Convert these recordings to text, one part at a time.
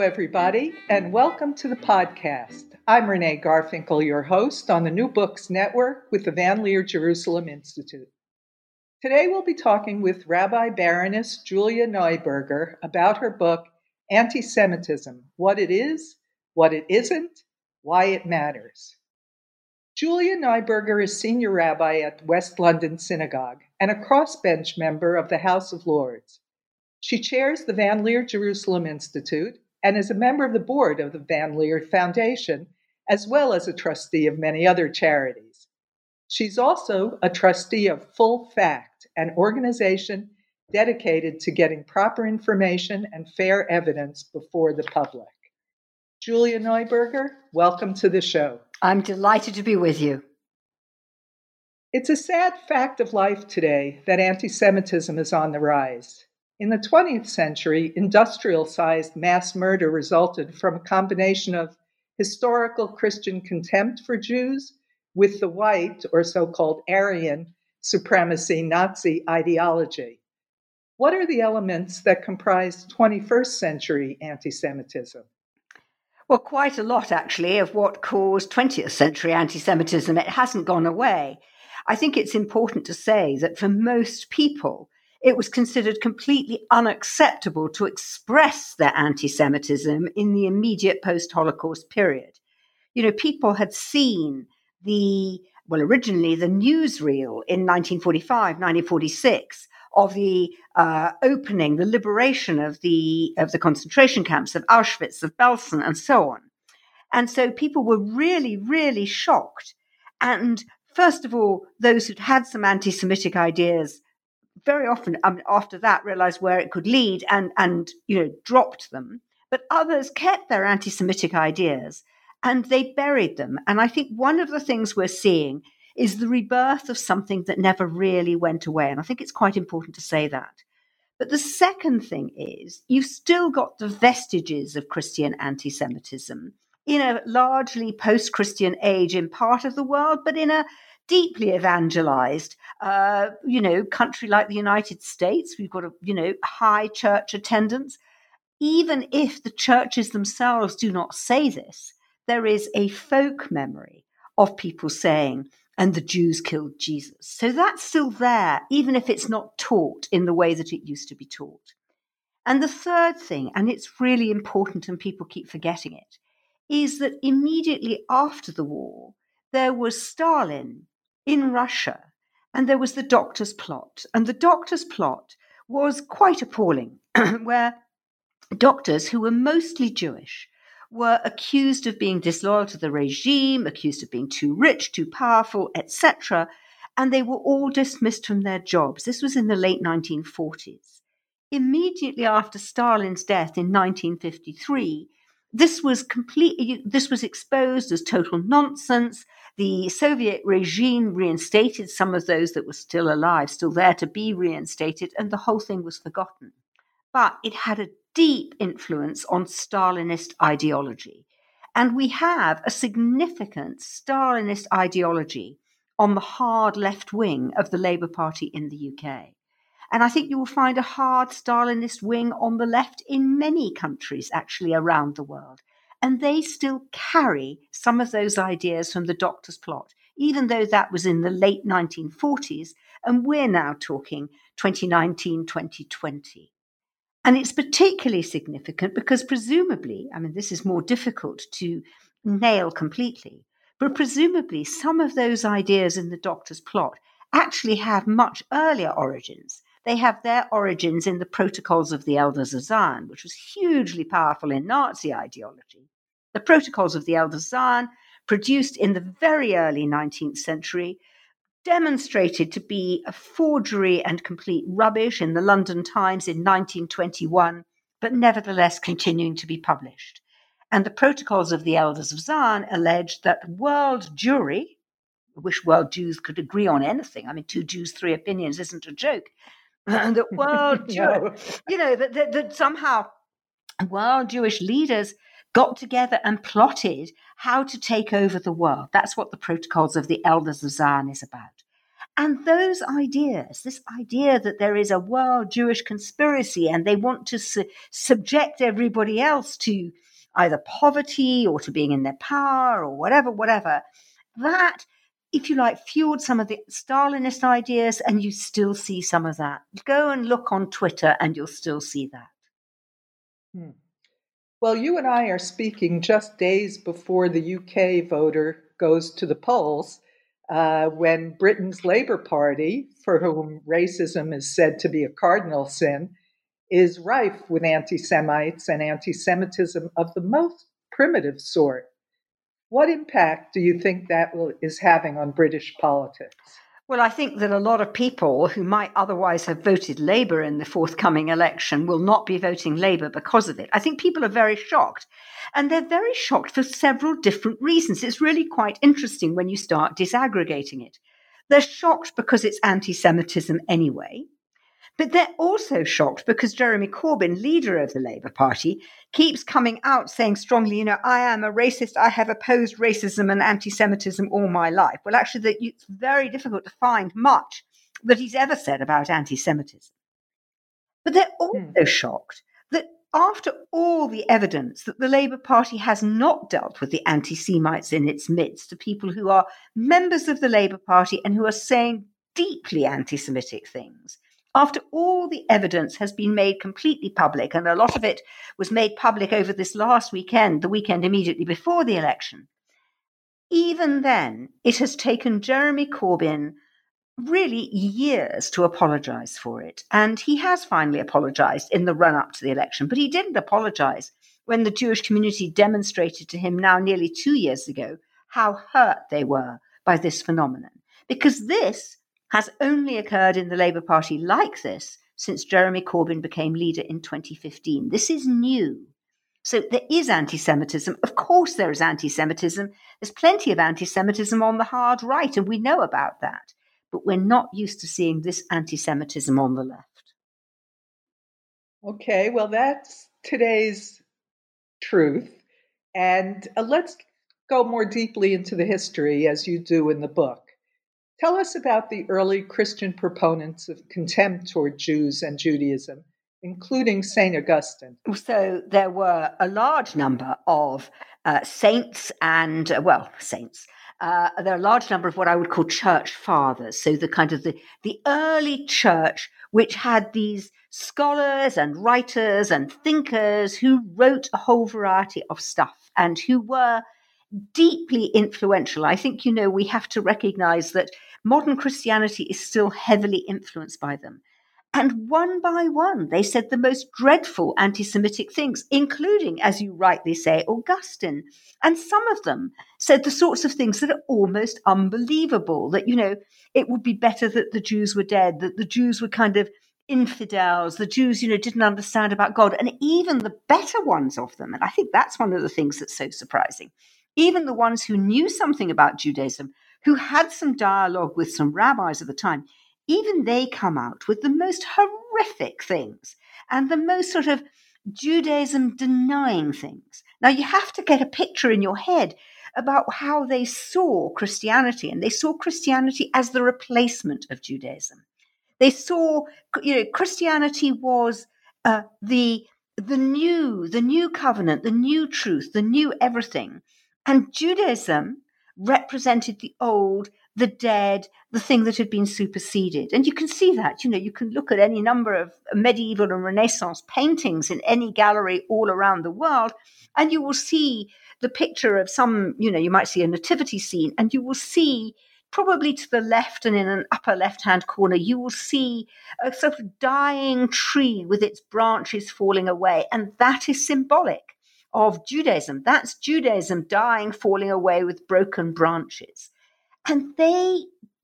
Hello, everybody, and welcome to the podcast. I'm Renee Garfinkel, your host on the New Books Network with the Van Leer Jerusalem Institute. Today, we'll be talking with Rabbi Baroness Julia Neuberger about her book, Anti Semitism What It Is, What It Isn't, Why It Matters. Julia Neuberger is senior rabbi at West London Synagogue and a crossbench member of the House of Lords. She chairs the Van Leer Jerusalem Institute and is a member of the board of the Van Leer Foundation, as well as a trustee of many other charities. She's also a trustee of Full Fact, an organization dedicated to getting proper information and fair evidence before the public. Julia Neuberger, welcome to the show. I'm delighted to be with you. It's a sad fact of life today that anti Semitism is on the rise. In the 20th century, industrial sized mass murder resulted from a combination of historical Christian contempt for Jews with the white, or so called Aryan, supremacy Nazi ideology. What are the elements that comprise 21st century anti Semitism? Well, quite a lot, actually, of what caused 20th century anti Semitism. It hasn't gone away. I think it's important to say that for most people, it was considered completely unacceptable to express their anti Semitism in the immediate post Holocaust period. You know, people had seen the, well, originally the newsreel in 1945, 1946 of the uh, opening, the liberation of the of the concentration camps of Auschwitz, of Belsen, and so on. And so people were really, really shocked. And first of all, those who'd had some anti-Semitic ideas very often um, after that realized where it could lead and and you know dropped them. But others kept their anti-semitic ideas and they buried them. And i think one of the things we're seeing is the rebirth of something that never really went away. And i think it's quite important to say that. But the second thing is you've still got the vestiges of christian anti-semitism in a largely post-christian age in part of the world but in a deeply evangelized, uh, you know, country like the United States. We've got a, you know, high church attendance. Even if the churches themselves do not say this, there is a folk memory of people saying, and the Jews killed Jesus. So that's still there, even if it's not taught in the way that it used to be taught. And the third thing, and it's really important and people keep forgetting it, is that immediately after the war, there was Stalin in Russia. And there was the doctor's plot. And the doctor's plot was quite appalling, where doctors who were mostly Jewish were accused of being disloyal to the regime, accused of being too rich, too powerful, etc. And they were all dismissed from their jobs. This was in the late 1940s. Immediately after Stalin's death in 1953, this was completely this was exposed as total nonsense the Soviet regime reinstated some of those that were still alive, still there to be reinstated, and the whole thing was forgotten. But it had a deep influence on Stalinist ideology. And we have a significant Stalinist ideology on the hard left wing of the Labour Party in the UK. And I think you will find a hard Stalinist wing on the left in many countries, actually, around the world. And they still carry some of those ideas from the doctor's plot, even though that was in the late 1940s. And we're now talking 2019, 2020. And it's particularly significant because presumably, I mean, this is more difficult to nail completely, but presumably some of those ideas in the doctor's plot actually have much earlier origins. They have their origins in the Protocols of the Elders of Zion, which was hugely powerful in Nazi ideology. The Protocols of the Elders of Zion, produced in the very early 19th century, demonstrated to be a forgery and complete rubbish in the London Times in 1921, but nevertheless continuing to be published. And the protocols of the Elders of Zion alleged that world Jewry, I wish world Jews could agree on anything. I mean, two Jews, three opinions isn't a joke. That world no. you know, that, that, that somehow world Jewish leaders got together and plotted how to take over the world. That's what the protocols of the elders of Zion is about. And those ideas, this idea that there is a world Jewish conspiracy and they want to su- subject everybody else to either poverty or to being in their power or whatever, whatever, that, if you like, fueled some of the Stalinist ideas, and you still see some of that. Go and look on Twitter and you'll still see that. Hmm. Well, you and I are speaking just days before the UK voter goes to the polls, uh, when Britain's Labour Party, for whom racism is said to be a cardinal sin, is rife with anti Semites and anti Semitism of the most primitive sort. What impact do you think that will, is having on British politics? Well, I think that a lot of people who might otherwise have voted Labour in the forthcoming election will not be voting Labour because of it. I think people are very shocked. And they're very shocked for several different reasons. It's really quite interesting when you start disaggregating it. They're shocked because it's anti Semitism anyway. But they're also shocked because Jeremy Corbyn, leader of the Labour Party, keeps coming out saying strongly, you know, I am a racist. I have opposed racism and anti Semitism all my life. Well, actually, it's very difficult to find much that he's ever said about anti Semitism. But they're hmm. also hmm. shocked that after all the evidence that the Labour Party has not dealt with the anti Semites in its midst, the people who are members of the Labour Party and who are saying deeply anti Semitic things, after all the evidence has been made completely public, and a lot of it was made public over this last weekend, the weekend immediately before the election, even then, it has taken Jeremy Corbyn really years to apologize for it. And he has finally apologized in the run up to the election, but he didn't apologize when the Jewish community demonstrated to him now nearly two years ago how hurt they were by this phenomenon. Because this has only occurred in the Labour Party like this since Jeremy Corbyn became leader in 2015. This is new. So there is anti Semitism. Of course, there is anti Semitism. There's plenty of anti Semitism on the hard right, and we know about that. But we're not used to seeing this anti Semitism on the left. Okay, well, that's today's truth. And uh, let's go more deeply into the history as you do in the book. Tell us about the early Christian proponents of contempt toward Jews and Judaism, including St. Augustine. So there were a large number of uh, saints and, uh, well, saints. Uh, there are a large number of what I would call church fathers. So the kind of the, the early church, which had these scholars and writers and thinkers who wrote a whole variety of stuff and who were deeply influential. I think, you know, we have to recognize that modern Christianity is still heavily influenced by them. And one by one, they said the most dreadful anti Semitic things, including, as you rightly say, Augustine. And some of them said the sorts of things that are almost unbelievable that, you know, it would be better that the Jews were dead, that the Jews were kind of infidels, the Jews, you know, didn't understand about God. And even the better ones of them, and I think that's one of the things that's so surprising, even the ones who knew something about Judaism who had some dialogue with some rabbis at the time, even they come out with the most horrific things and the most sort of Judaism denying things. Now, you have to get a picture in your head about how they saw Christianity, and they saw Christianity as the replacement of Judaism. They saw, you know, Christianity was uh, the the new, the new covenant, the new truth, the new everything, and Judaism represented the old, the dead, the thing that had been superseded. And you can see that. You know, you can look at any number of medieval and Renaissance paintings in any gallery all around the world, and you will see the picture of some, you know, you might see a nativity scene, and you will see probably to the left and in an upper left hand corner, you will see a sort of dying tree with its branches falling away. And that is symbolic of Judaism. That's Judaism dying, falling away with broken branches. And they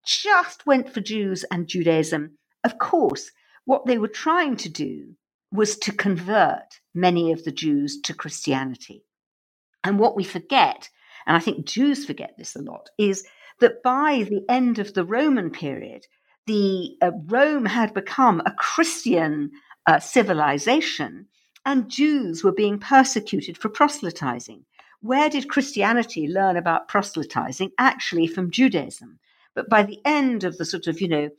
just went for Jews and Judaism. Of course, what they were trying to do was to convert many of the Jews to Christianity. And what we forget, and I think Jews forget this a lot, is that by the end of the Roman period, the uh, Rome had become a Christian uh, civilization, and Jews were being persecuted for proselytizing. Where did Christianity learn about proselytizing? Actually, from Judaism. But by the end of the sort of, you know,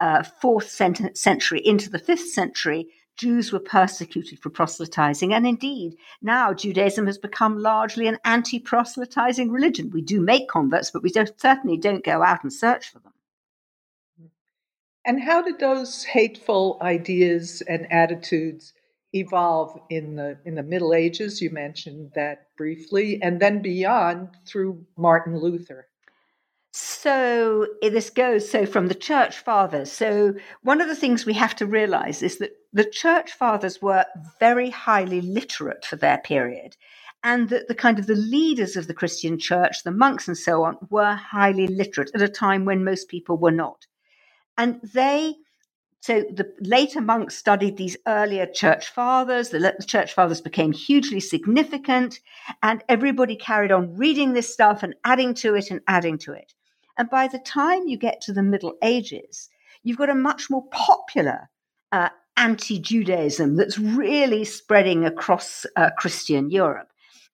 uh, fourth century into the fifth century, Jews were persecuted for proselytizing. And indeed, now Judaism has become largely an anti proselytizing religion. We do make converts, but we don't, certainly don't go out and search for them. And how did those hateful ideas and attitudes evolve in the in the Middle Ages? You mentioned that briefly, and then beyond through Martin Luther. So eh, this goes so from the church fathers. So one of the things we have to realize is that the church fathers were very highly literate for their period and that the kind of the leaders of the Christian church, the monks and so on, were highly literate at a time when most people were not. And they so the later monks studied these earlier church fathers. The church fathers became hugely significant, and everybody carried on reading this stuff and adding to it and adding to it. And by the time you get to the Middle Ages, you've got a much more popular uh, anti Judaism that's really spreading across uh, Christian Europe.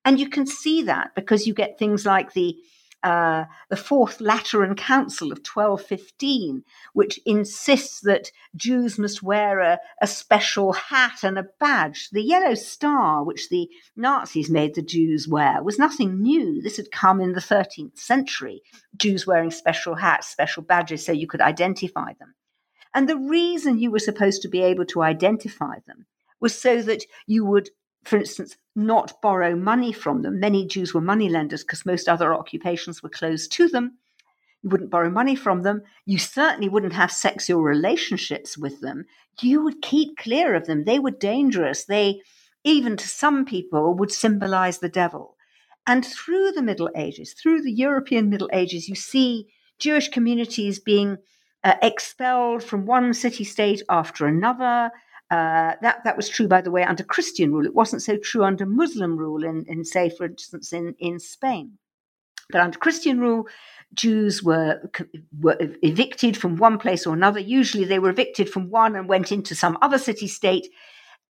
And you can see that because you get things like the uh, the Fourth Lateran Council of 1215, which insists that Jews must wear a, a, special hat and a badge. The yellow star, which the Nazis made the Jews wear, was nothing new. This had come in the 13th century, Jews wearing special hats, special badges, so you could identify them. And the reason you were supposed to be able to identify them was so that you would for instance, not borrow money from them. Many Jews were money lenders because most other occupations were closed to them. You wouldn't borrow money from them. You certainly wouldn't have sexual relationships with them. You would keep clear of them. They were dangerous. They, even to some people, would symbolize the devil. And through the Middle Ages, through the European Middle Ages, you see Jewish communities being uh, expelled from one city state after another. Uh, that that was true, by the way, under Christian rule. It wasn't so true under Muslim rule in, in say, for instance, in, in Spain. But under Christian rule, Jews were were evicted from one place or another. Usually, they were evicted from one and went into some other city state,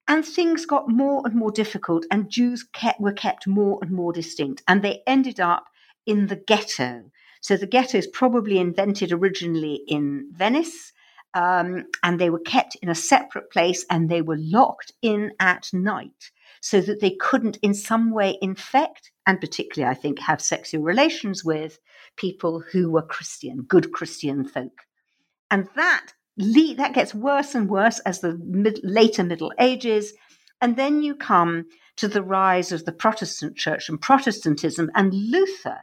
and things got more and more difficult. And Jews kept, were kept more and more distinct, and they ended up in the ghetto. So the ghetto is probably invented originally in Venice um, and they were kept in a separate place and they were locked in at night so that they couldn't in some way infect and particularly i think have sexual relations with people who were christian good christian folk. And that le- that gets worse and worse as the mid- later middle ages. And then you come to the rise of the protestant church and protestantism and luther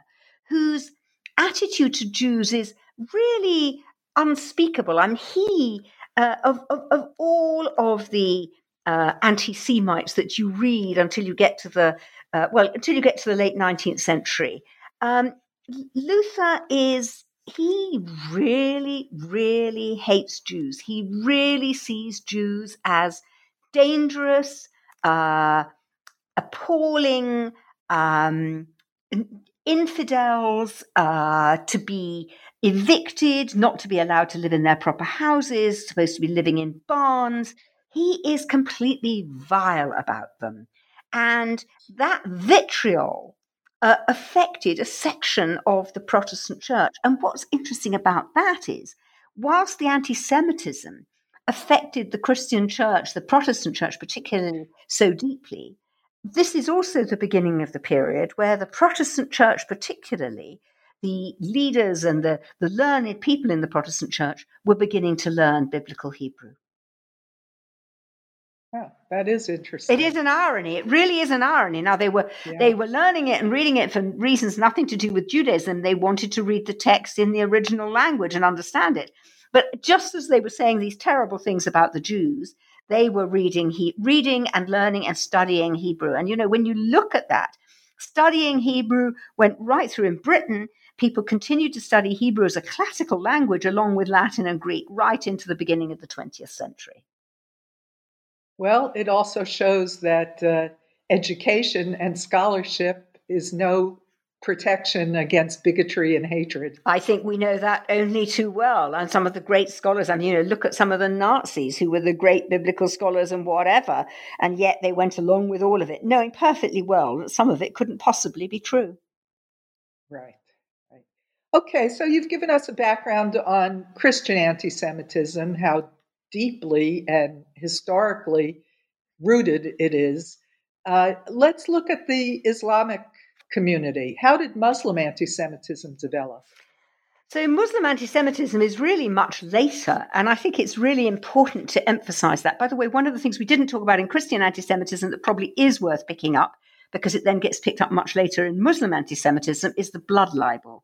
whose attitude to jews is really unspeakable. And he, uh, of, of, of, all of the uh, anti Semites that you read until you get to the, uh, well, until you get to the late 19th century, um, Luther is, he really, really hates Jews. He really sees Jews as dangerous, uh, appalling, um, infidels, uh, to be evicted, not to be allowed to live in their proper houses, supposed to be living in barns. He is completely vile about them. And that vitriol uh, affected a section of the Protestant church. And what's interesting about that is, whilst the anti Semitism affected the Christian church, the Protestant church particularly, so deeply, this is also the beginning of the period where the Protestant church, particularly, the leaders and the, the learned people in the Protestant church were beginning to learn biblical Hebrew. That is interesting. It is an irony. It really is an irony. Now they were yeah. they were learning it and reading it for reasons nothing to do with Judaism. They wanted to read the text in the original language and understand it. But just as they were saying these terrible things about the Jews, they were reading he, reading and learning and studying Hebrew. And you know, when you look at that, studying Hebrew went right through in Britain people continued to study Hebrew as a classical language along with Latin and Greek right into the beginning of the 20th century. Well, it also shows that uh, education and scholarship is no protection against bigotry and hatred. I think we know that only too well. And some of the great scholars, I mean, you know, look at some of the Nazis who were the great biblical scholars and whatever, and yet they went along with all of it, knowing perfectly well that some of it couldn't possibly be true. Right. Okay, so you've given us a background on Christian anti Semitism, how deeply and historically rooted it is. Uh, let's look at the Islamic community. How did Muslim anti Semitism develop? So, Muslim anti Semitism is really much later, and I think it's really important to emphasize that. By the way, one of the things we didn't talk about in Christian anti Semitism that probably is worth picking up, because it then gets picked up much later in Muslim anti Semitism, is the blood libel.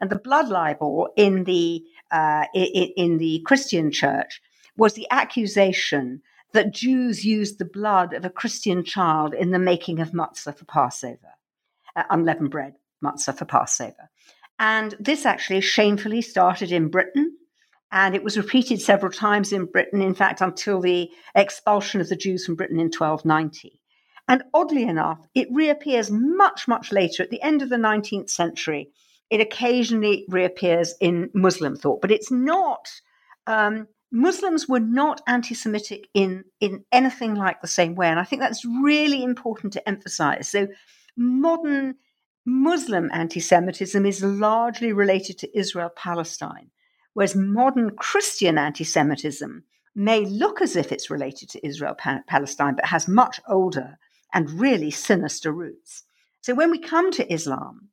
And the blood libel in the, uh, in, in the Christian church was the accusation that Jews used the blood of a Christian child in the making of matzah for Passover uh, unleavened bread, matzah for Passover. And this actually shamefully started in Britain. And it was repeated several times in Britain, in fact, until the expulsion of the Jews from Britain in 1290. And oddly enough, it reappears much, much later at the end of the 19th century. It occasionally reappears in Muslim thought, but it's not. Um, Muslims were not anti Semitic in, in anything like the same way. And I think that's really important to emphasize. So modern Muslim anti Semitism is largely related to Israel Palestine, whereas modern Christian anti Semitism may look as if it's related to Israel Palestine, but has much older and really sinister roots. So when we come to Islam,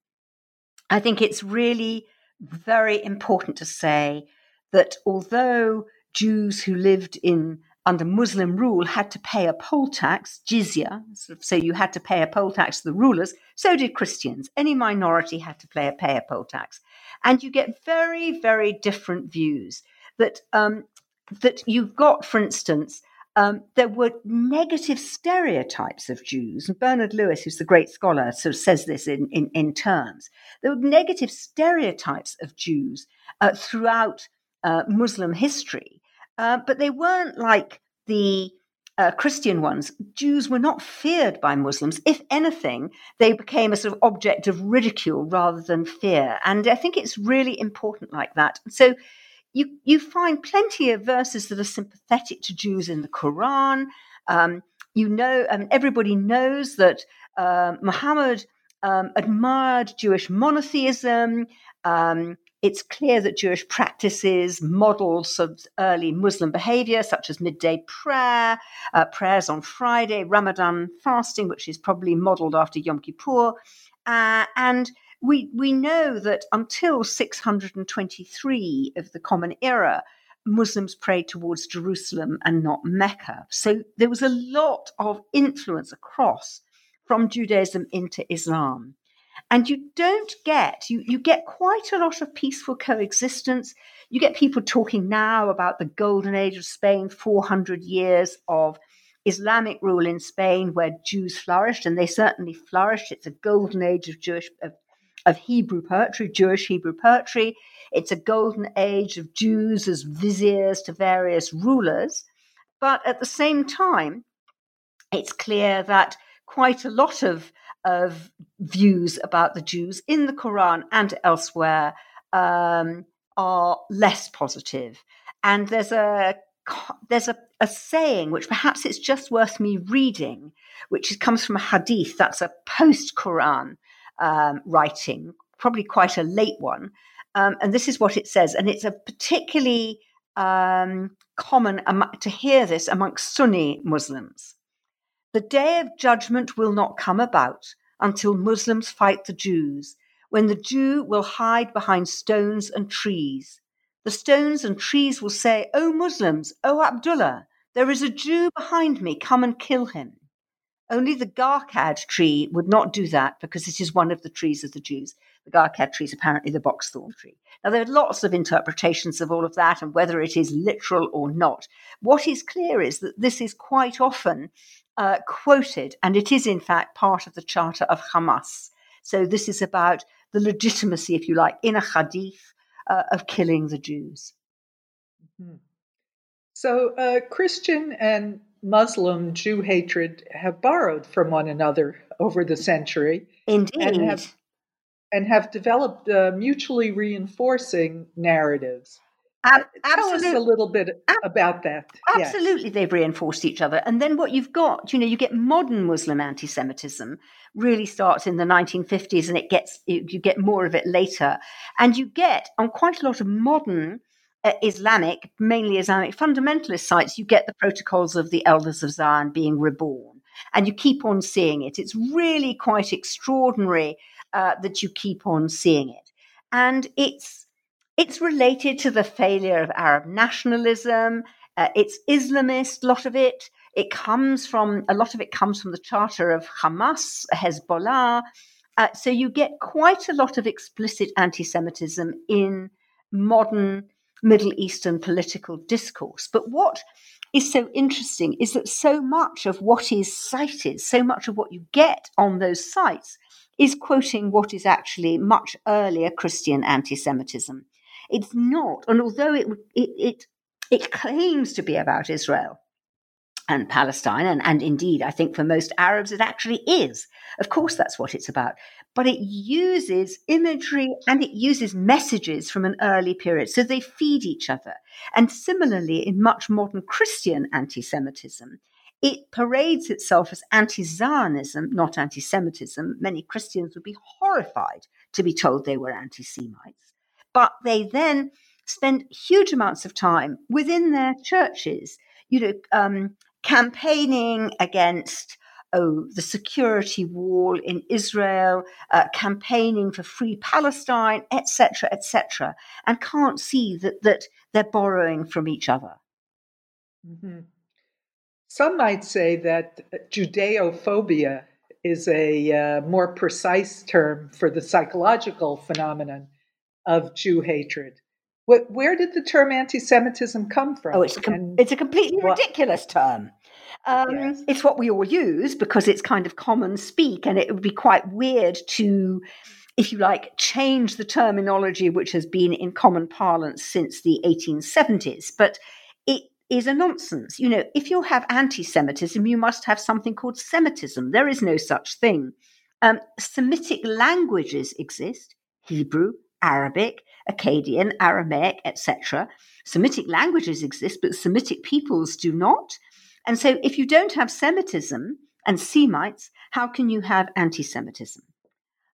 I think it's really very important to say that although Jews who lived in under Muslim rule had to pay a poll tax, jizya, so you had to pay a poll tax to the rulers. So did Christians. Any minority had to pay a, pay a poll tax. And you get very, very different views that, um, that you've got, for instance, um, there were negative stereotypes of Jews. And Bernard Lewis, who's the great scholar, sort of says this in, in, in terms. There were negative stereotypes of Jews uh, throughout uh, Muslim history uh, but they weren't like the uh, Christian ones. Jews were not feared by Muslims. If anything, they became a sort of object of ridicule rather than fear. And I think it's really important like that. So you you find plenty of verses that are sympathetic to Jews in the Quran. Um, you know, um, everybody knows that uh, Muhammad um, admired Jewish monotheism. Um, it's clear that Jewish practices model of early Muslim behavior, such as midday prayer, uh, prayers on Friday, Ramadan fasting, which is probably modeled after Yom Kippur. Uh, and we, we know that until 623 of the Common Era, Muslims prayed towards Jerusalem and not Mecca. So there was a lot of influence across from Judaism into Islam. And you don't get, you, you get quite a lot of peaceful coexistence. You get people talking now about the golden age of Spain, 400 years of Islamic rule in Spain where Jews flourished, and they certainly flourished. It's a golden age of Jewish of, of Hebrew poetry, Jewish Hebrew poetry. It's a golden age of Jews as viziers to various rulers. But at the same time, it's clear that quite a lot of of views about the Jews in the Quran and elsewhere um, are less positive. And there's a there's a, a saying which perhaps it's just worth me reading, which comes from a hadith. That's a post Quran um, writing, probably quite a late one. Um, and this is what it says, and it's a particularly um, common to hear this amongst Sunni Muslims. The day of judgment will not come about until Muslims fight the Jews, when the Jew will hide behind stones and trees. The stones and trees will say, O Muslims, O Abdullah, there is a Jew behind me, come and kill him. Only the Gharqad tree would not do that because it is one of the trees of the Jews. The Gharqad tree is apparently the boxthorn tree. Now, there are lots of interpretations of all of that and whether it is literal or not. What is clear is that this is quite often uh, quoted, and it is in fact part of the Charter of Hamas. So this is about the legitimacy, if you like, in a hadith uh, of killing the Jews. Mm-hmm. So, uh, Christian and Muslim Jew hatred have borrowed from one another over the century. Indeed. And have, and have developed uh, mutually reinforcing narratives. Ab- Tell us a little bit about that. Absolutely, yes. they've reinforced each other. And then what you've got, you know, you get modern Muslim anti Semitism really starts in the 1950s and it gets, you get more of it later. And you get on quite a lot of modern Islamic, mainly Islamic fundamentalist sites, you get the protocols of the elders of Zion being reborn. And you keep on seeing it. It's really quite extraordinary uh, that you keep on seeing it. And it's it's related to the failure of Arab nationalism. Uh, it's Islamist, a lot of it. It comes from, a lot of it comes from the charter of Hamas, Hezbollah. Uh, so you get quite a lot of explicit anti Semitism in modern Middle Eastern political discourse. But what is so interesting is that so much of what is cited, so much of what you get on those sites, is quoting what is actually much earlier Christian anti Semitism. It's not. And although it, it, it, it claims to be about Israel, and Palestine, and, and indeed, I think for most Arabs, it actually is. Of course, that's what it's about. But it uses imagery and it uses messages from an early period. So they feed each other. And similarly, in much modern Christian anti Semitism, it parades itself as anti Zionism, not anti Semitism. Many Christians would be horrified to be told they were anti Semites but they then spend huge amounts of time within their churches, you know, um, campaigning against oh the security wall in Israel, uh, campaigning for free Palestine, etc., etc., and can't see that that they're borrowing from each other. Mm-hmm. Some might say that Judeophobia is a uh, more precise term for the psychological phenomenon of Jew hatred. What, where did the term anti-Semitism come from? Oh, it's a, com- it's a completely ridiculous term. Um, yes. It's what we all use because it's kind of common speak, and it would be quite weird to, if you like, change the terminology which has been in common parlance since the 1870s. But it is a nonsense. You know, if you have anti Semitism, you must have something called Semitism. There is no such thing. Um, Semitic languages exist Hebrew, Arabic, Akkadian, Aramaic, etc. Semitic languages exist, but Semitic peoples do not. And so, if you don't have Semitism and Semites, how can you have anti Semitism?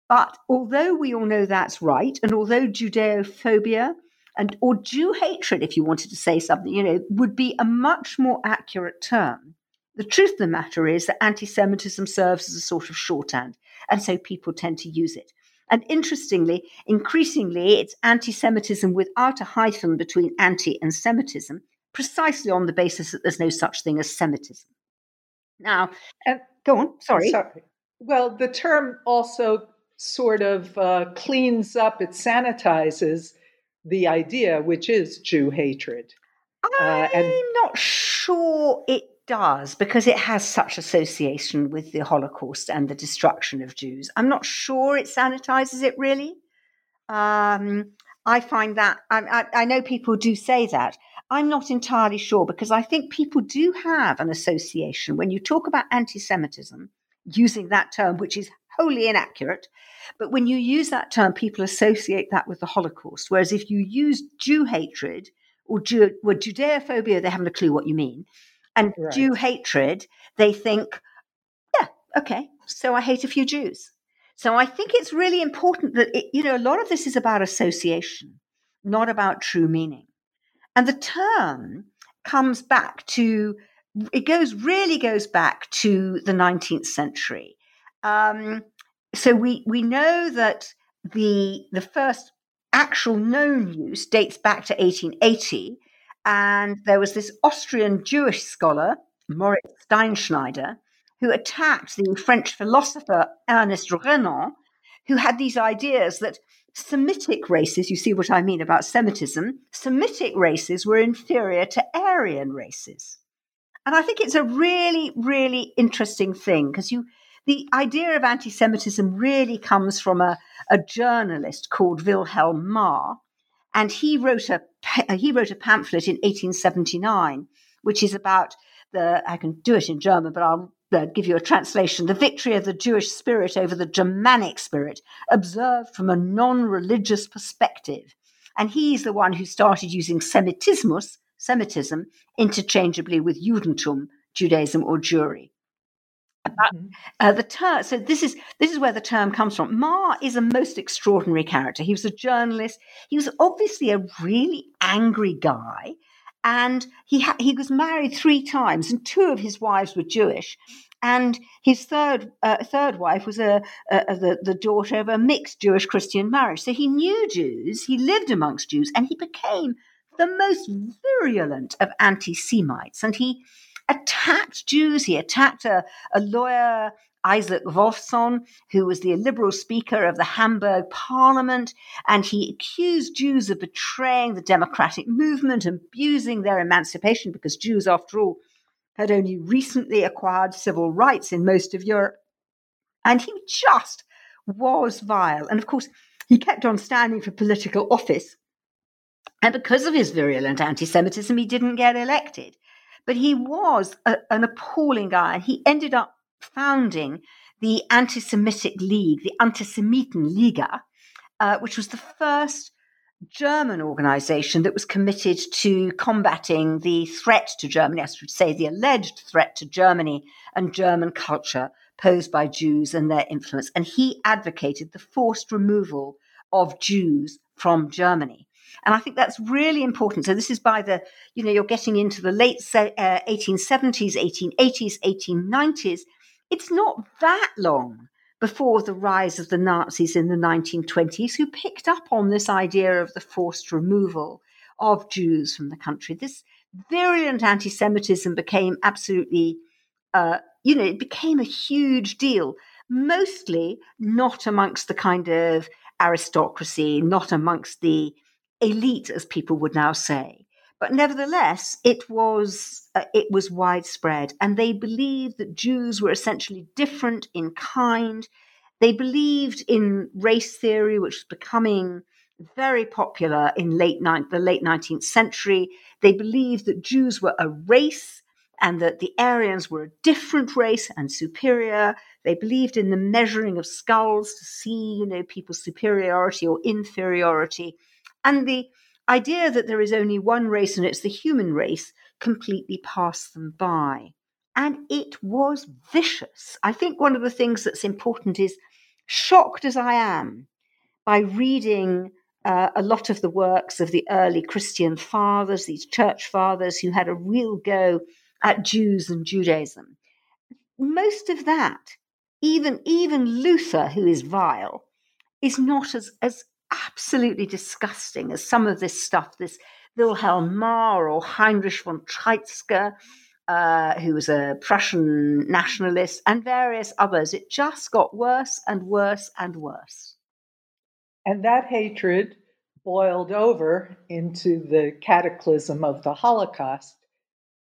But although we all know that's right, and although Judeophobia and or Jew hatred, if you wanted to say something, you know, would be a much more accurate term. The truth of the matter is that anti Semitism serves as a sort of shorthand, and so people tend to use it. And interestingly, increasingly, it's anti Semitism without a hyphen between anti and Semitism, precisely on the basis that there's no such thing as Semitism. Now, and, go on, sorry. sorry. Well, the term also sort of uh, cleans up, it sanitizes the idea, which is Jew hatred. I'm uh, and, not sure it does because it has such association with the Holocaust and the destruction of Jews. I'm not sure it sanitizes it really. Um, I find that I, I, I, know people do say that. I'm not entirely sure because I think people do have an association when you talk about anti-Semitism using that term, which is wholly inaccurate. But when you use that term, people associate that with the Holocaust. Whereas if you use Jew hatred or Jew, well, Judeophobia, they haven't a clue what you mean and right. Jew hatred, they think, yeah, okay, so I hate a few Jews. So I think it's really important that, it, you know, a lot of this is about association, not about true meaning. And the term comes back to, it goes, really goes back to the 19th century. Um, so we, we know that the, the first actual known use dates back to 1880 and there was this Austrian Jewish scholar, Moritz Steinschneider, who attacked the French philosopher Ernest Renan, who had these ideas that Semitic races, you see what I mean about Semitism, Semitic races were inferior to Aryan races. And I think it's a really, really interesting thing because you the idea of anti Semitism really comes from a, a journalist called Wilhelm Marr, and he wrote, a, uh, he wrote a pamphlet in 1879, which is about the, I can do it in German, but I'll uh, give you a translation, the victory of the Jewish spirit over the Germanic spirit, observed from a non religious perspective. And he's the one who started using Semitismus, Semitism, interchangeably with Judentum, Judaism or Jewry. Mm-hmm. Uh, the term, so this is this is where the term comes from. Marr is a most extraordinary character. He was a journalist. He was obviously a really angry guy, and he ha- he was married three times, and two of his wives were Jewish, and his third uh, third wife was a, a, a, the the daughter of a mixed Jewish Christian marriage. So he knew Jews. He lived amongst Jews, and he became the most virulent of anti Semites, and he attacked Jews. He attacked a, a lawyer, Isaac Wolffson, who was the liberal speaker of the Hamburg parliament, and he accused Jews of betraying the democratic movement, abusing their emancipation, because Jews, after all, had only recently acquired civil rights in most of Europe. And he just was vile. And of course, he kept on standing for political office. And because of his virulent anti Semitism, he didn't get elected. But he was a, an appalling guy. He ended up founding the Anti Semitic League, the Antisemiten Liga, uh, which was the first German organization that was committed to combating the threat to Germany, I should say the alleged threat to Germany and German culture posed by Jews and their influence. And he advocated the forced removal of Jews from Germany. And I think that's really important. So this is by the, you know, you're getting into the late uh, 1870s, 1880s, 1890s. It's not that long before the rise of the Nazis in the 1920s, who picked up on this idea of the forced removal of Jews from the country. This virulent anti Semitism became absolutely, uh, you know, it became a huge deal, mostly not amongst the kind of aristocracy, not amongst the elite, as people would now say. But nevertheless, it was uh, it was widespread, and they believed that Jews were essentially different in kind. They believed in race theory, which was becoming very popular in late the late 19th century. They believed that Jews were a race and that the Aryans were a different race and superior. They believed in the measuring of skulls to see, you know, people's superiority or inferiority. And the idea that there is only one race and it's the human race completely passed them by. And it was vicious. I think one of the things that's important is shocked as I am by reading uh, a lot of the works of the early Christian fathers, these church fathers who had a real go at Jews and Judaism. Most of that, even, even Luther, who is vile, is not as, as absolutely disgusting as some of this stuff, this Wilhelm Marr or Heinrich von Treitschke, uh, who was a Prussian nationalist, and various others. It just got worse and worse and worse. And that hatred boiled over into the cataclysm of the Holocaust.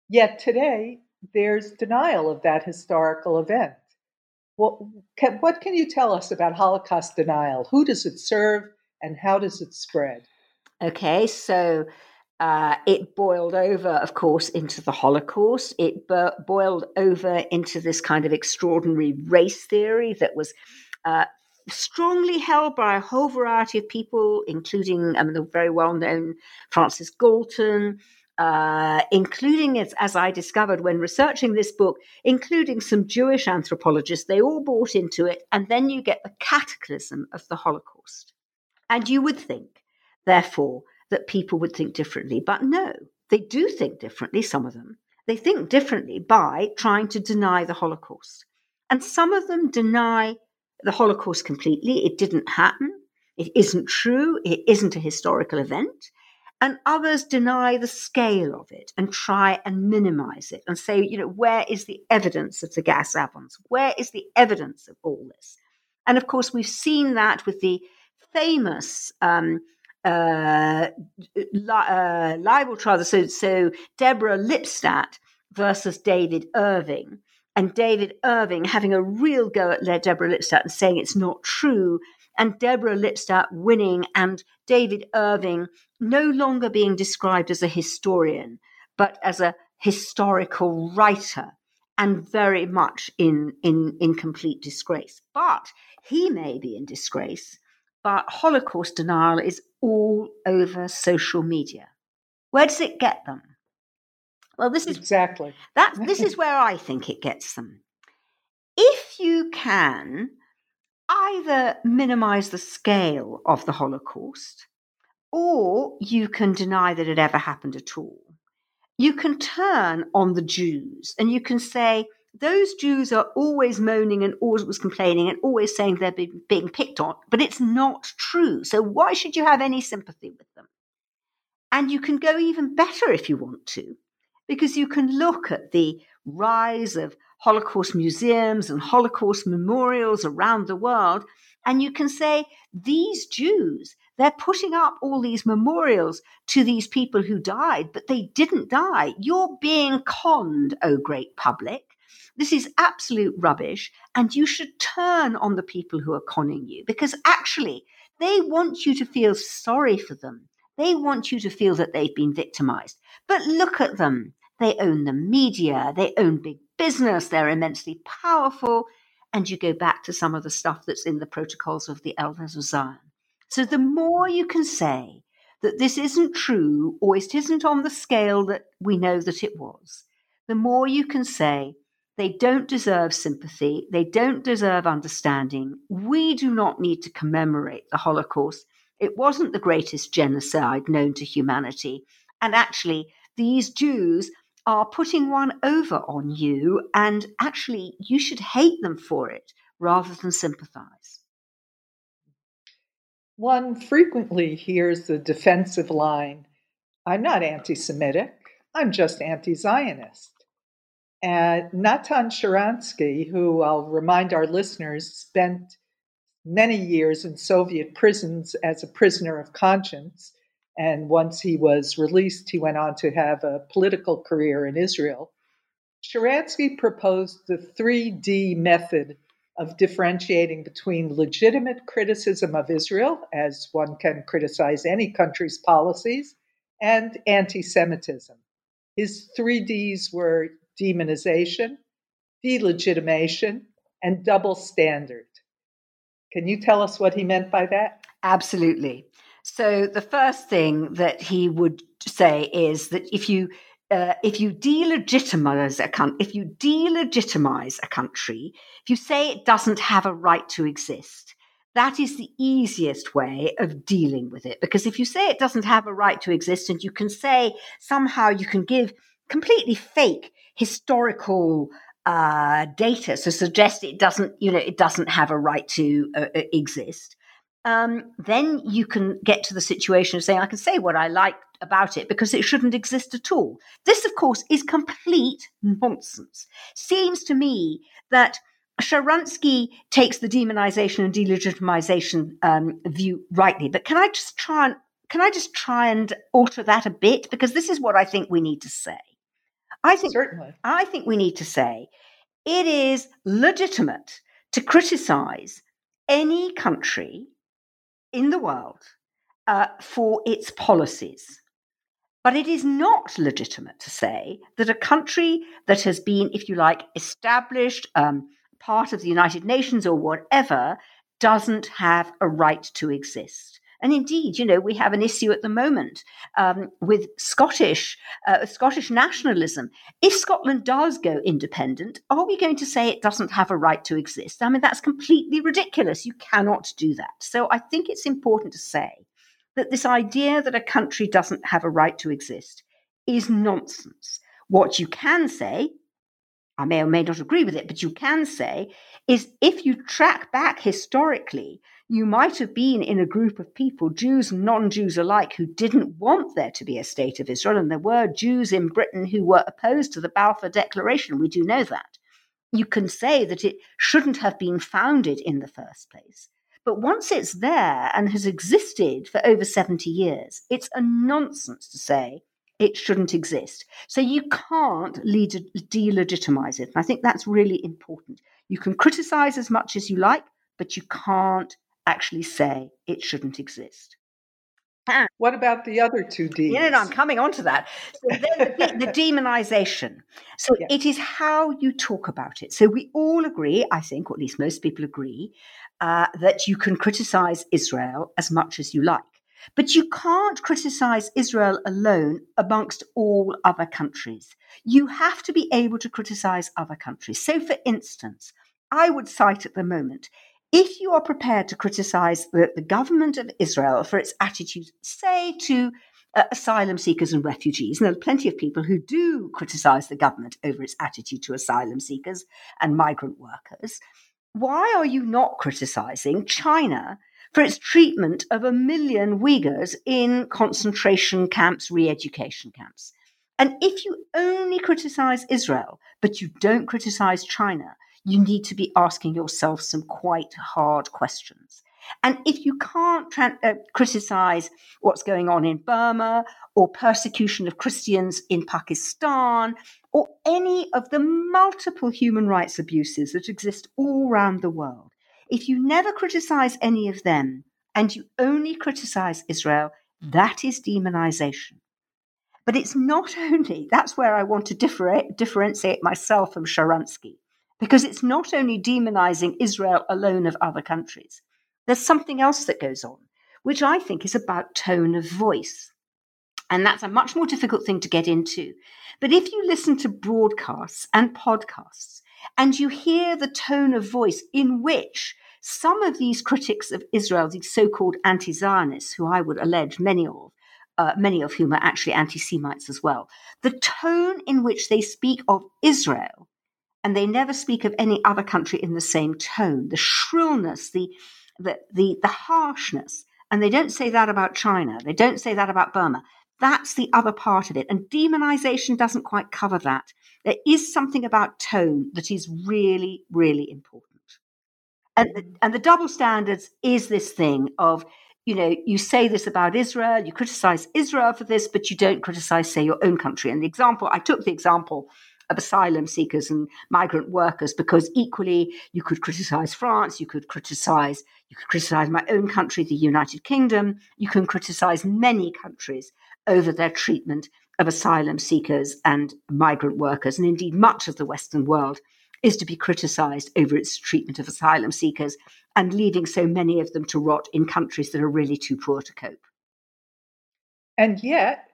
Yet today, there's denial of that historical event. Well, can, what can you tell us about Holocaust denial? Who does it serve? And how does it spread? Okay, so uh, it boiled over, of course, into the Holocaust. It bo- boiled over into this kind of extraordinary race theory that was uh, strongly held by a whole variety of people, including mean, the very well known Francis Galton. Uh, including as, as I discovered when researching this book, including some Jewish anthropologists, they all bought into it, and then you get the cataclysm of the Holocaust. And you would think, therefore, that people would think differently. But no, they do think differently, some of them. They think differently by trying to deny the Holocaust. And some of them deny the Holocaust completely. It didn't happen. It isn't true. It isn't a historical event. And others deny the scale of it and try and minimize it and say, you know, where is the evidence of the gas ovens? Where is the evidence of all this? And of course, we've seen that with the famous um, uh, li- uh, libel trial. So, so Deborah Lipstadt versus David Irving and David Irving having a real go at Deborah Lipstadt and saying it's not true, and Deborah Lipstadt winning, and David Irving no longer being described as a historian, but as a historical writer and very much in, in, in complete disgrace. But he may be in disgrace, but Holocaust denial is all over social media. Where does it get them? Well, this is exactly that. This is where I think it gets them. If you can either minimize the scale of the Holocaust, or you can deny that it ever happened at all you can turn on the Jews and you can say, those Jews are always moaning and always complaining and always saying they're being, picked on, but it's not true. So why should you have any sympathy with them? And you can go even better if you want to, because you can look at the rise of Holocaust museums and Holocaust memorials around the world, and you can say these Jews they're putting up all these memorials to these people who died, but they didn't die. You're being conned, O great public. This is absolute rubbish, and you should turn on the people who are conning you because actually they want you to feel sorry for them. They want you to feel that they've been victimized. But look at them. They own the media, they own big business, they're immensely powerful. And you go back to some of the stuff that's in the protocols of the elders of Zion. So the more you can say that this isn't true or it isn't on the scale that we know that it was, the more you can say they don't deserve sympathy, they don't deserve understanding. We do not need to commemorate the Holocaust. It wasn't the greatest genocide known to humanity. And actually, these Jews are putting one over on you, and actually, you should hate them for it rather than sympathize. One frequently hears the defensive line I'm not anti Semitic, I'm just anti Zionist. And Natan Sharansky, who I'll remind our listeners spent many years in Soviet prisons as a prisoner of conscience, and once he was released, he went on to have a political career in Israel. Sharansky proposed the 3D method of differentiating between legitimate criticism of Israel, as one can criticize any country's policies, and anti Semitism. His three Ds were demonization, delegitimation, and double standard. Can you tell us what he meant by that? Absolutely. So, the first thing that he would say is that if you uh, if you delegitimize a country, if you delegitimize a country, if you say it doesn't have a right to exist, that is the easiest way of dealing with it. Because if you say it doesn't have a right to exist, and you can say somehow you can give completely fake historical uh, data to suggest it doesn't, you know, it doesn't have a right to uh, uh exist, um, then you can get to the situation of saying, I can say what I like about it because it shouldn't exist at all. This, of course, is complete nonsense. Seems to me that Sharansky takes the demonization and delegitimization um, view rightly, but can I just try and can I just try and alter that a bit because this is what I think we need to say. I think certainly. I think we need to say it is legitimate to criticize any country in the world uh, for its policies. But it is not legitimate to say that a country that has been, if you like, established, um, part of the United Nations or whatever, doesn't have a right to exist. And indeed, you know, we have an issue at the moment um, with Scottish uh, Scottish nationalism. If Scotland does go independent, are we going to say it doesn't have a right to exist? I mean, that's completely ridiculous. You cannot do that. So I think it's important to say that this idea that a country doesn't have a right to exist is nonsense. What you can say, I may or may not agree with it, but you can say, is if you track back historically you might have been in a group of people, Jews and non Jews alike, who didn't want there to be a state of Israel. And there were Jews in Britain who were opposed to the Balfour Declaration. We do know that. You can say that it shouldn't have been founded in the first place. But once it's there and has existed for over 70 years, it's a nonsense to say it shouldn't exist. So you can't delegitimize it. And I think that's really important. You can criticize as much as you like, but you can't actually say it shouldn't exist. What about the other two Ds? Yeah, no, I'm coming on to that. So the, the, demonization. So yes. it is how you talk about it. So we all agree, I think, or at least most people agree, uh, that you can criticize Israel as much as you like. But you can't criticize Israel alone amongst all other countries. You have to be able to criticize other countries. So, for instance, I would cite at the moment if you are prepared to criticize the, the government of Israel for its attitude, say, to uh, asylum seekers and refugees, and there are plenty of people who do criticize the government over its attitude to asylum seekers and migrant workers, why are you not criticizing China for its treatment of a million Uyghurs in concentration camps, re education camps? And if you only criticize Israel, but you don't criticize China, you need to be asking yourself some quite hard questions. And if you can't tra- uh, criticize what's going on in Burma or persecution of Christians in Pakistan or any of the multiple human rights abuses that exist all around the world, if you never criticize any of them and you only criticize Israel, that is demonization. But it's not only, that's where I want to differ- differentiate myself from Sharansky because it's not only demonizing Israel alone of other countries. There's something else that goes on, which I think is about tone of voice. And that's a much more difficult thing to get into. But if you listen to broadcasts and podcasts and you hear the tone of voice in which some of these critics of Israel, these so called anti Zionists, who I would allege many of, uh, many of whom are actually anti Semites as well, the tone in which they speak of Israel and they never speak of any other country in the same tone. The shrillness, the the the, the harshness, and they don't say that about China. They don't say that about Burma. That's the other part of it, and demonization doesn't quite cover that. There is something about tone that is really, really important. And the, and the double standards is this thing of you know, you say this about Israel, you criticize Israel for this, but you don't criticize, say, your own country. And the example, I took the example of asylum seekers and migrant workers because equally you could criticize France, you could criticize you could criticize my own country, the United Kingdom, you can criticize many countries over their treatment of asylum seekers and migrant workers, and indeed much of the Western world is to be criticized over its treatment of asylum seekers and leaving so many of them to rot in countries that are really too poor to cope. And yet,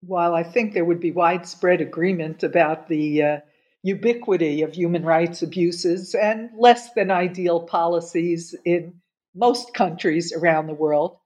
while I think there would be widespread agreement about the uh, ubiquity of human rights abuses and less than ideal policies in most countries around the world,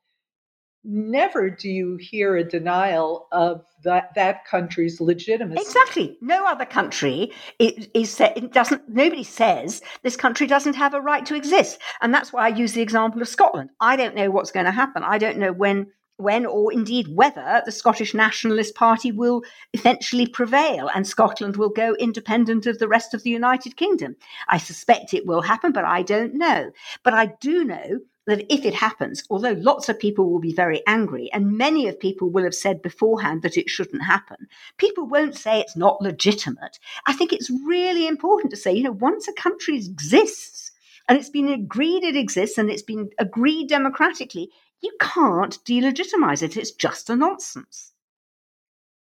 never do you hear a denial of that that country's legitimacy. Exactly. No other country is, is it doesn't. Nobody says this country doesn't have a right to exist, and that's why I use the example of Scotland. I don't know what's going to happen. I don't know when when or indeed whether the Scottish Nationalist Party will eventually prevail and Scotland will go independent of the rest of the United Kingdom. I suspect it will happen, but I don't know. But I do know that if it happens, although lots of people will be very angry, and many of people will have said beforehand that it shouldn't happen, people won't say it's not legitimate. I think it's really important to say, you know, once a country exists, and it's been agreed it exists and it's been agreed democratically, you can't delegitimize it. It's just a nonsense.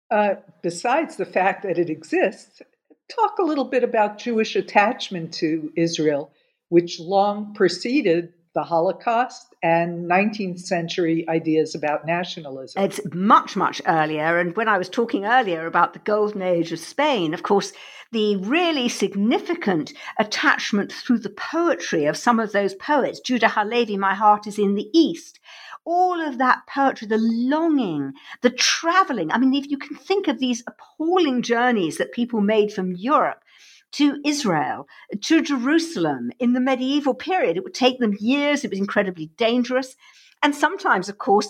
Uh, besides the fact that it exists, talk a little bit about Jewish attachment to Israel, which long preceded the Holocaust and 19th century ideas about nationalism. It's much, much earlier. And when I was talking earlier about the golden age of Spain, of course, the really significant attachment through the poetry of some of those poets, Judah Halevi, My Heart is in the East, all of that poetry, the longing, the traveling. I mean, if you can think of these appalling journeys that people made from Europe to Israel, to Jerusalem in the medieval period, it would take them years. It was incredibly dangerous. And sometimes, of course,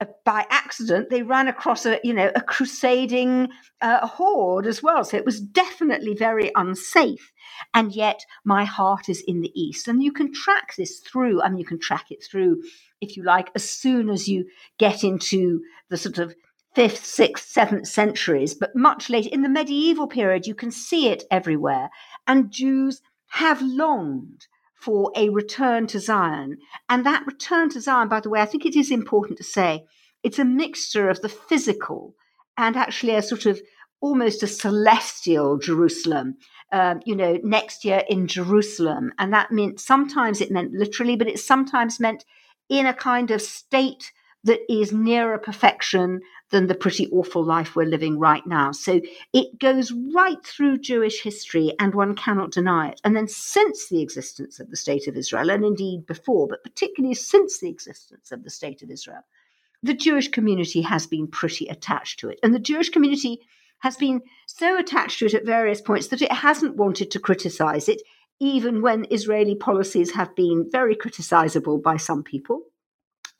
uh, by accident, they ran across a you know a crusading uh, horde as well. So it was definitely very unsafe. And yet, my heart is in the east, and you can track this through. I mean, you can track it through, if you like, as soon as you get into the sort of fifth, sixth, seventh centuries, but much later in the medieval period, you can see it everywhere. And Jews have longed for a return to Zion. And that return to Zion, by the way, I think it is important to say it's a mixture of the physical and actually a sort of almost a celestial Jerusalem. Um, you know, next year in Jerusalem. And that meant sometimes it meant literally, but it sometimes meant in a kind of state that is nearer perfection than the pretty awful life we're living right now. So it goes right through Jewish history, and one cannot deny it. And then, since the existence of the State of Israel, and indeed before, but particularly since the existence of the State of Israel, the Jewish community has been pretty attached to it. And the Jewish community has been so attached to it at various points that it hasn't wanted to criticize it, even when Israeli policies have been very criticizable by some people.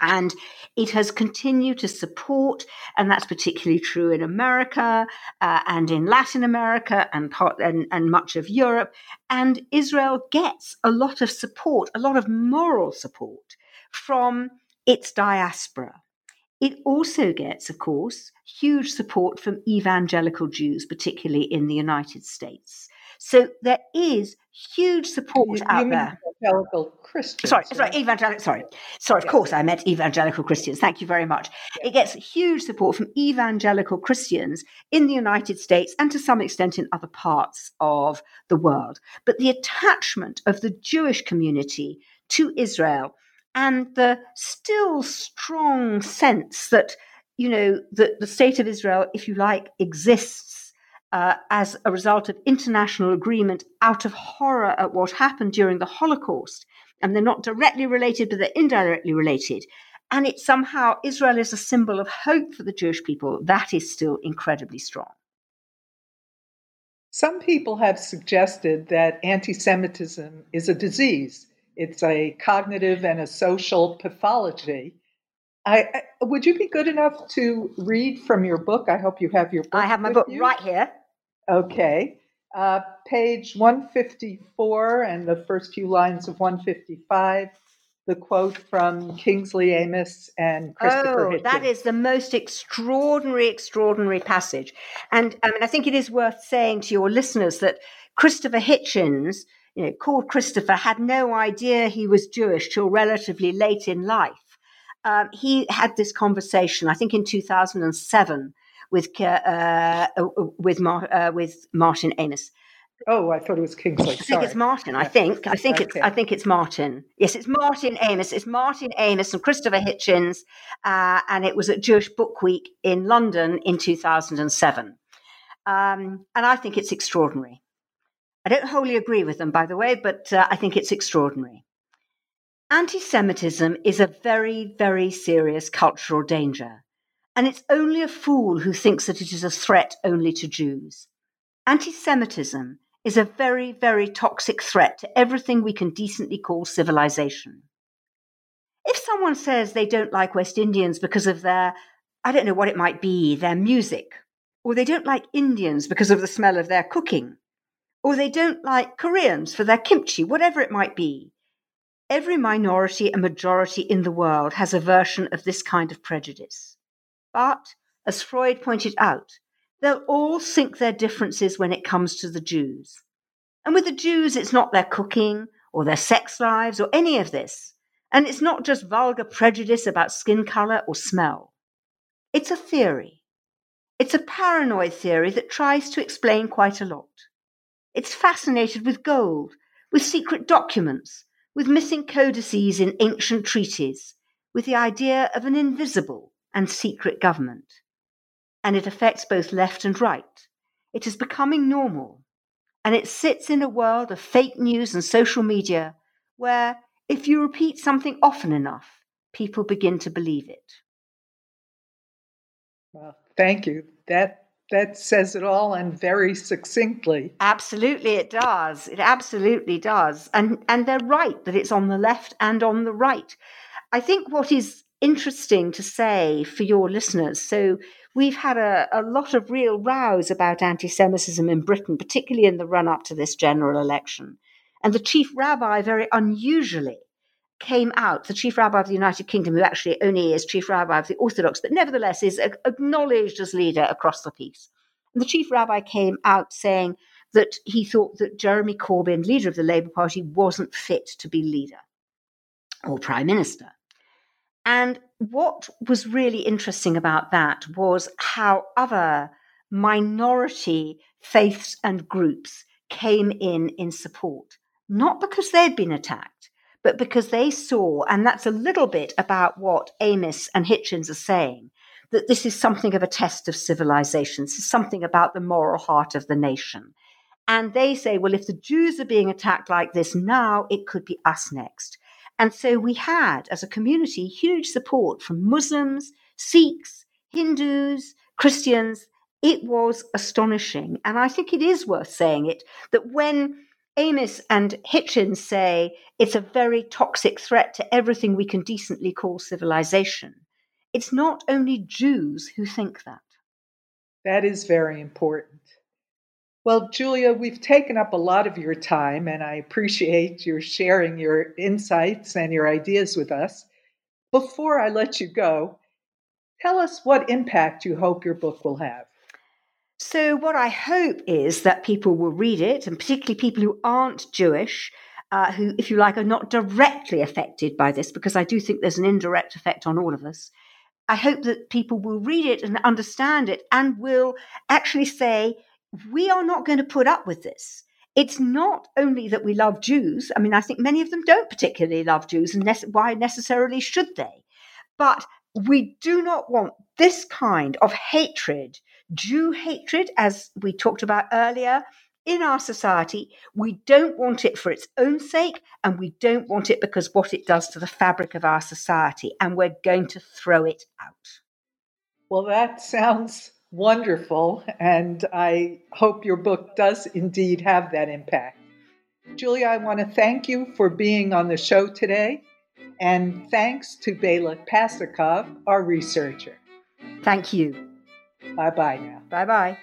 And it has continued to support, and that's particularly true in America uh, and in Latin America and, part, and, and much of Europe. And Israel gets a lot of support, a lot of moral support from its diaspora. It also gets, of course, huge support from evangelical Jews, particularly in the United States. So there is huge support you, out you there. Evangelical Christians. Sorry, sorry, evangelical. Sorry, sorry. Of course, I meant evangelical Christians. Thank you very much. It gets huge support from evangelical Christians in the United States and to some extent in other parts of the world. But the attachment of the Jewish community to Israel and the still strong sense that you know that the state of Israel, if you like, exists uh, as a result of international agreement out of horror at what happened during the Holocaust. And they're not directly related, but they're indirectly related. And it somehow, Israel is a symbol of hope for the Jewish people. That is still incredibly strong. Some people have suggested that anti Semitism is a disease, it's a cognitive and a social pathology. I, I, would you be good enough to read from your book? I hope you have your book. I have my book you. right here. Okay. Uh, page 154 and the first few lines of 155, the quote from Kingsley Amis and Christopher oh, Hitchens. that is the most extraordinary, extraordinary passage. And I mean, I think it is worth saying to your listeners that Christopher Hitchens, you know, called Christopher, had no idea he was Jewish till relatively late in life. Um, he had this conversation, I think in 2007, with uh, uh, with Mar- uh, with Martin Amis. Oh, I thought it was Kingsley. I think it's Martin. I think. I think okay. it's. I think it's Martin. Yes, it's Martin Amis. It's Martin Amis and Christopher Hitchens, uh, and it was at Jewish Book Week in London in 2007. Um, and I think it's extraordinary. I don't wholly agree with them, by the way, but uh, I think it's extraordinary. Anti Semitism is a very, very serious cultural danger. And it's only a fool who thinks that it is a threat only to Jews. Anti Semitism is a very, very toxic threat to everything we can decently call civilization. If someone says they don't like West Indians because of their, I don't know what it might be, their music, or they don't like Indians because of the smell of their cooking, or they don't like Koreans for their kimchi, whatever it might be, every minority and majority in the world has a version of this kind of prejudice. But, as Freud pointed out, they'll all sink their differences when it comes to the Jews. And with the Jews, it's not their cooking or their sex lives or any of this. And it's not just vulgar prejudice about skin color or smell. It's a theory. It's a paranoid theory that tries to explain quite a lot. It's fascinated with gold, with secret documents, with missing codices in ancient treaties, with the idea of an invisible, and secret government. And it affects both left and right. It is becoming normal. And it sits in a world of fake news and social media where, if you repeat something often enough, people begin to believe it. Well, thank you. That that says it all and very succinctly. Absolutely it does. It absolutely does. And and they're right that it's on the left and on the right. I think what is interesting to say for your listeners. So, we've had a, a lot of real rows about anti Semitism in Britain, particularly in the run up to this general election. And the chief rabbi, very unusually, came out, the chief rabbi of the United Kingdom, who actually only is chief rabbi of the Orthodox, but nevertheless is acknowledged as leader across the piece. And the chief rabbi came out saying that he thought that Jeremy Corbyn, leader of the Labour Party, wasn't fit to be leader or prime minister. And what was really interesting about that was how other minority faiths and groups came in in support, not because they'd been attacked, but because they saw, and that's a little bit about what Amis and Hitchens are saying, that this is something of a test of civilization. This is something about the moral heart of the nation. And they say, well, if the Jews are being attacked like this now, it could be us next. And so we had, as a community, huge support from Muslims, Sikhs, Hindus, Christians. It was astonishing. And I think it is worth saying it that when Amis and Hitchens say it's a very toxic threat to everything we can decently call civilization. It's not only Jews who think that. That is very important. Well, Julia, we've taken up a lot of your time, and I appreciate your sharing your insights and your ideas with us. Before I let you go, tell us what impact you hope your book will have. So, what I hope is that people will read it, and particularly people who aren't Jewish, uh, who, if you like, are not directly affected by this, because I do think there's an indirect effect on all of us. I hope that people will read it and understand it and will actually say, we are not going to put up with this. It's not only that we love Jews. I mean, I think many of them don't particularly love Jews, and why necessarily should they? But we do not want this kind of hatred Jew hatred, as we talked about earlier, in our society. We don't want it for its own sake, and we don't want it because what it does to the fabric of our society, and we're going to throw it out. Well, that sounds wonderful, and I hope your book does indeed have that impact. Julia, I want to thank you for being on the show today, and thanks to Bela Pasikov, our researcher. Thank you. Bye bye now. Bye bye.